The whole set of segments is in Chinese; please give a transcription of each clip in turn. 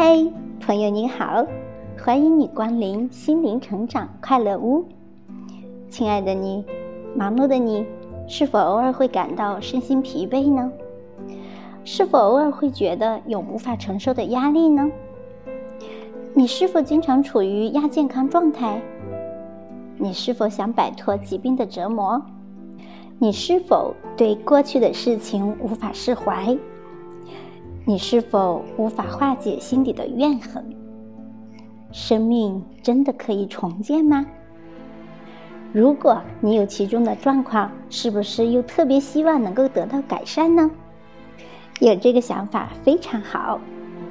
嗨，朋友你好，欢迎你光临心灵成长快乐屋。亲爱的你，忙碌的你，是否偶尔会感到身心疲惫呢？是否偶尔会觉得有无法承受的压力呢？你是否经常处于亚健康状态？你是否想摆脱疾病的折磨？你是否对过去的事情无法释怀？你是否无法化解心底的怨恨？生命真的可以重建吗？如果你有其中的状况，是不是又特别希望能够得到改善呢？有这个想法非常好。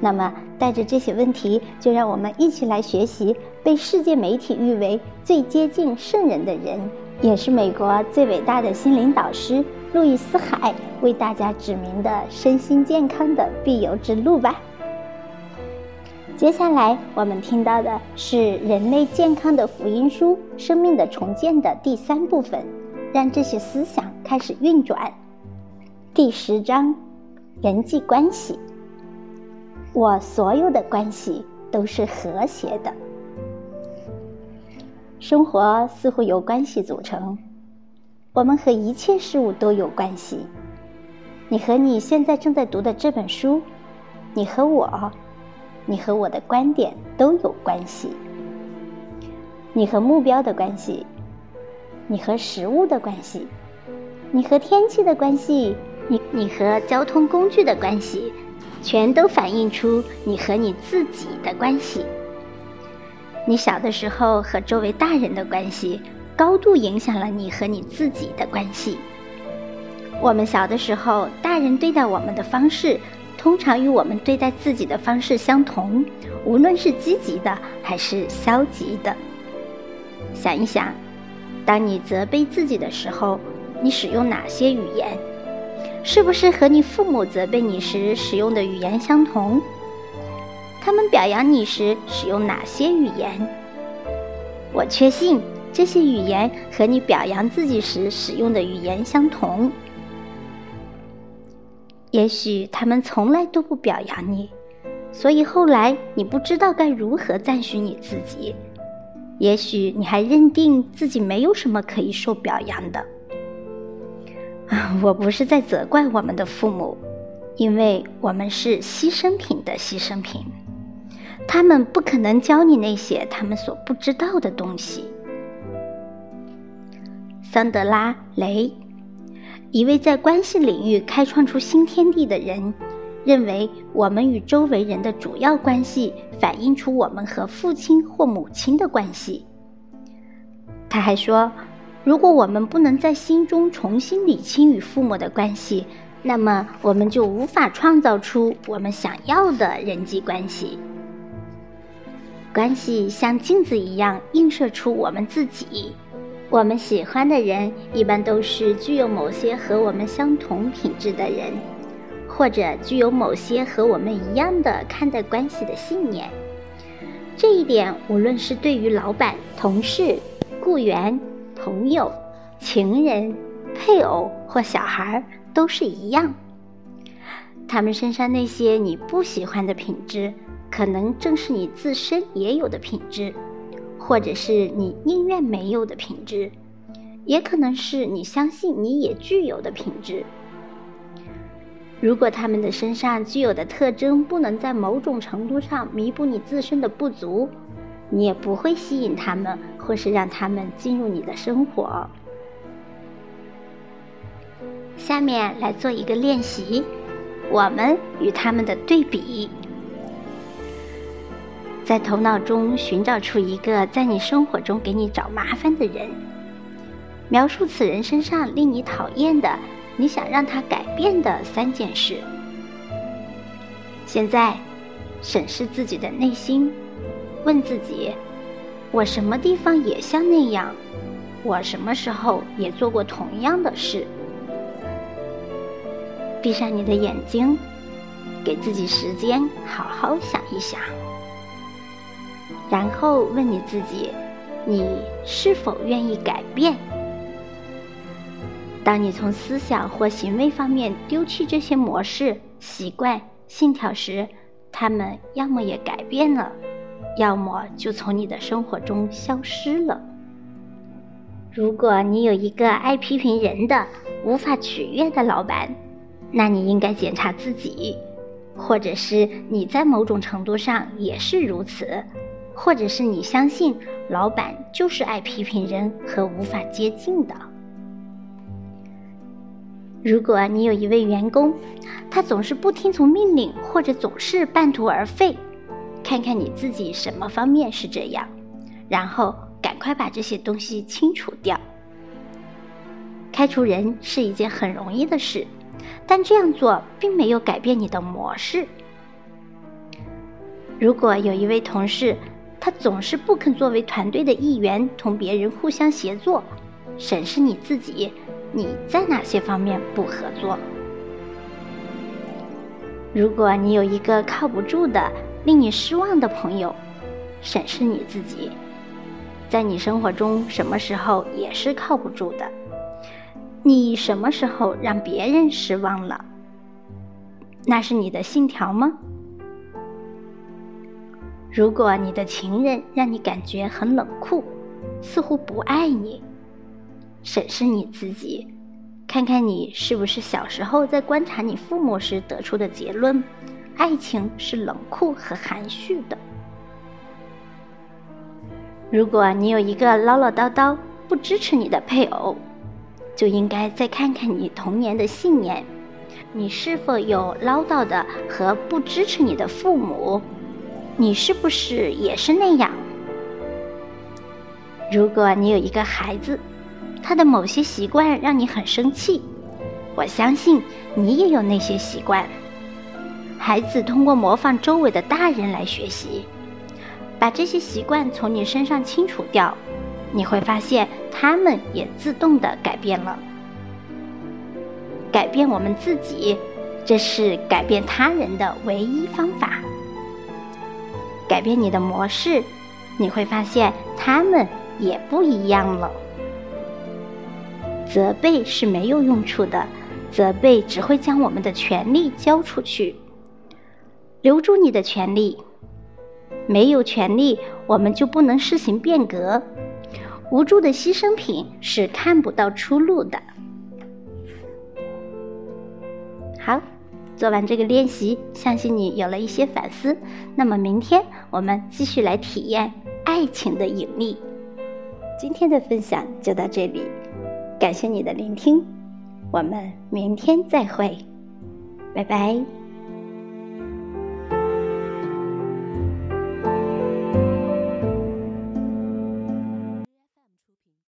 那么，带着这些问题，就让我们一起来学习被世界媒体誉为最接近圣人的人，也是美国最伟大的心灵导师。路易斯·海为大家指明的身心健康的必由之路吧。接下来我们听到的是《人类健康的福音书：生命的重建》的第三部分，让这些思想开始运转。第十章：人际关系。我所有的关系都是和谐的。生活似乎由关系组成。我们和一切事物都有关系。你和你现在正在读的这本书，你和我，你和我的观点都有关系。你和目标的关系，你和食物的关系，你和天气的关系，你你和交通工具的关系，全都反映出你和你自己的关系。你小的时候和周围大人的关系。高度影响了你和你自己的关系。我们小的时候，大人对待我们的方式，通常与我们对待自己的方式相同，无论是积极的还是消极的。想一想，当你责备自己的时候，你使用哪些语言？是不是和你父母责备你时使用的语言相同？他们表扬你时使用哪些语言？我确信。这些语言和你表扬自己时使用的语言相同。也许他们从来都不表扬你，所以后来你不知道该如何赞许你自己。也许你还认定自己没有什么可以受表扬的。啊，我不是在责怪我们的父母，因为我们是牺牲品的牺牲品，他们不可能教你那些他们所不知道的东西。桑德拉·雷，一位在关系领域开创出新天地的人，认为我们与周围人的主要关系反映出我们和父亲或母亲的关系。他还说，如果我们不能在心中重新理清与父母的关系，那么我们就无法创造出我们想要的人际关系。关系像镜子一样映射出我们自己。我们喜欢的人一般都是具有某些和我们相同品质的人，或者具有某些和我们一样的看待关系的信念。这一点无论是对于老板、同事、雇员、朋友、情人、配偶或小孩都是一样。他们身上那些你不喜欢的品质，可能正是你自身也有的品质。或者是你宁愿没有的品质，也可能是你相信你也具有的品质。如果他们的身上具有的特征不能在某种程度上弥补你自身的不足，你也不会吸引他们，或是让他们进入你的生活。下面来做一个练习，我们与他们的对比。在头脑中寻找出一个在你生活中给你找麻烦的人，描述此人身上令你讨厌的、你想让他改变的三件事。现在，审视自己的内心，问自己：我什么地方也像那样？我什么时候也做过同样的事？闭上你的眼睛，给自己时间，好好想一想。然后问你自己：你是否愿意改变？当你从思想或行为方面丢弃这些模式、习惯、信条时，他们要么也改变了，要么就从你的生活中消失了。如果你有一个爱批评人的、无法取悦的老板，那你应该检查自己，或者是你在某种程度上也是如此，或者是你相信老板就是爱批评人和无法接近的。如果你有一位员工，他总是不听从命令，或者总是半途而废，看看你自己什么方面是这样，然后赶快把这些东西清除掉。开除人是一件很容易的事，但这样做并没有改变你的模式。如果有一位同事，他总是不肯作为团队的一员，同别人互相协作，审视你自己。你在哪些方面不合作？如果你有一个靠不住的、令你失望的朋友，审视你自己，在你生活中什么时候也是靠不住的？你什么时候让别人失望了？那是你的信条吗？如果你的情人让你感觉很冷酷，似乎不爱你。审视你自己，看看你是不是小时候在观察你父母时得出的结论：爱情是冷酷和含蓄的。如果你有一个唠唠叨叨、不支持你的配偶，就应该再看看你童年的信念：你是否有唠叨的和不支持你的父母？你是不是也是那样？如果你有一个孩子，他的某些习惯让你很生气，我相信你也有那些习惯。孩子通过模仿周围的大人来学习，把这些习惯从你身上清除掉，你会发现他们也自动的改变了。改变我们自己，这是改变他人的唯一方法。改变你的模式，你会发现他们也不一样了。责备是没有用处的，责备只会将我们的权利交出去。留住你的权利，没有权利，我们就不能施行变革。无助的牺牲品是看不到出路的。好，做完这个练习，相信你有了一些反思。那么明天我们继续来体验爱情的引力。今天的分享就到这里。感谢你的聆听，我们明天再会，拜拜。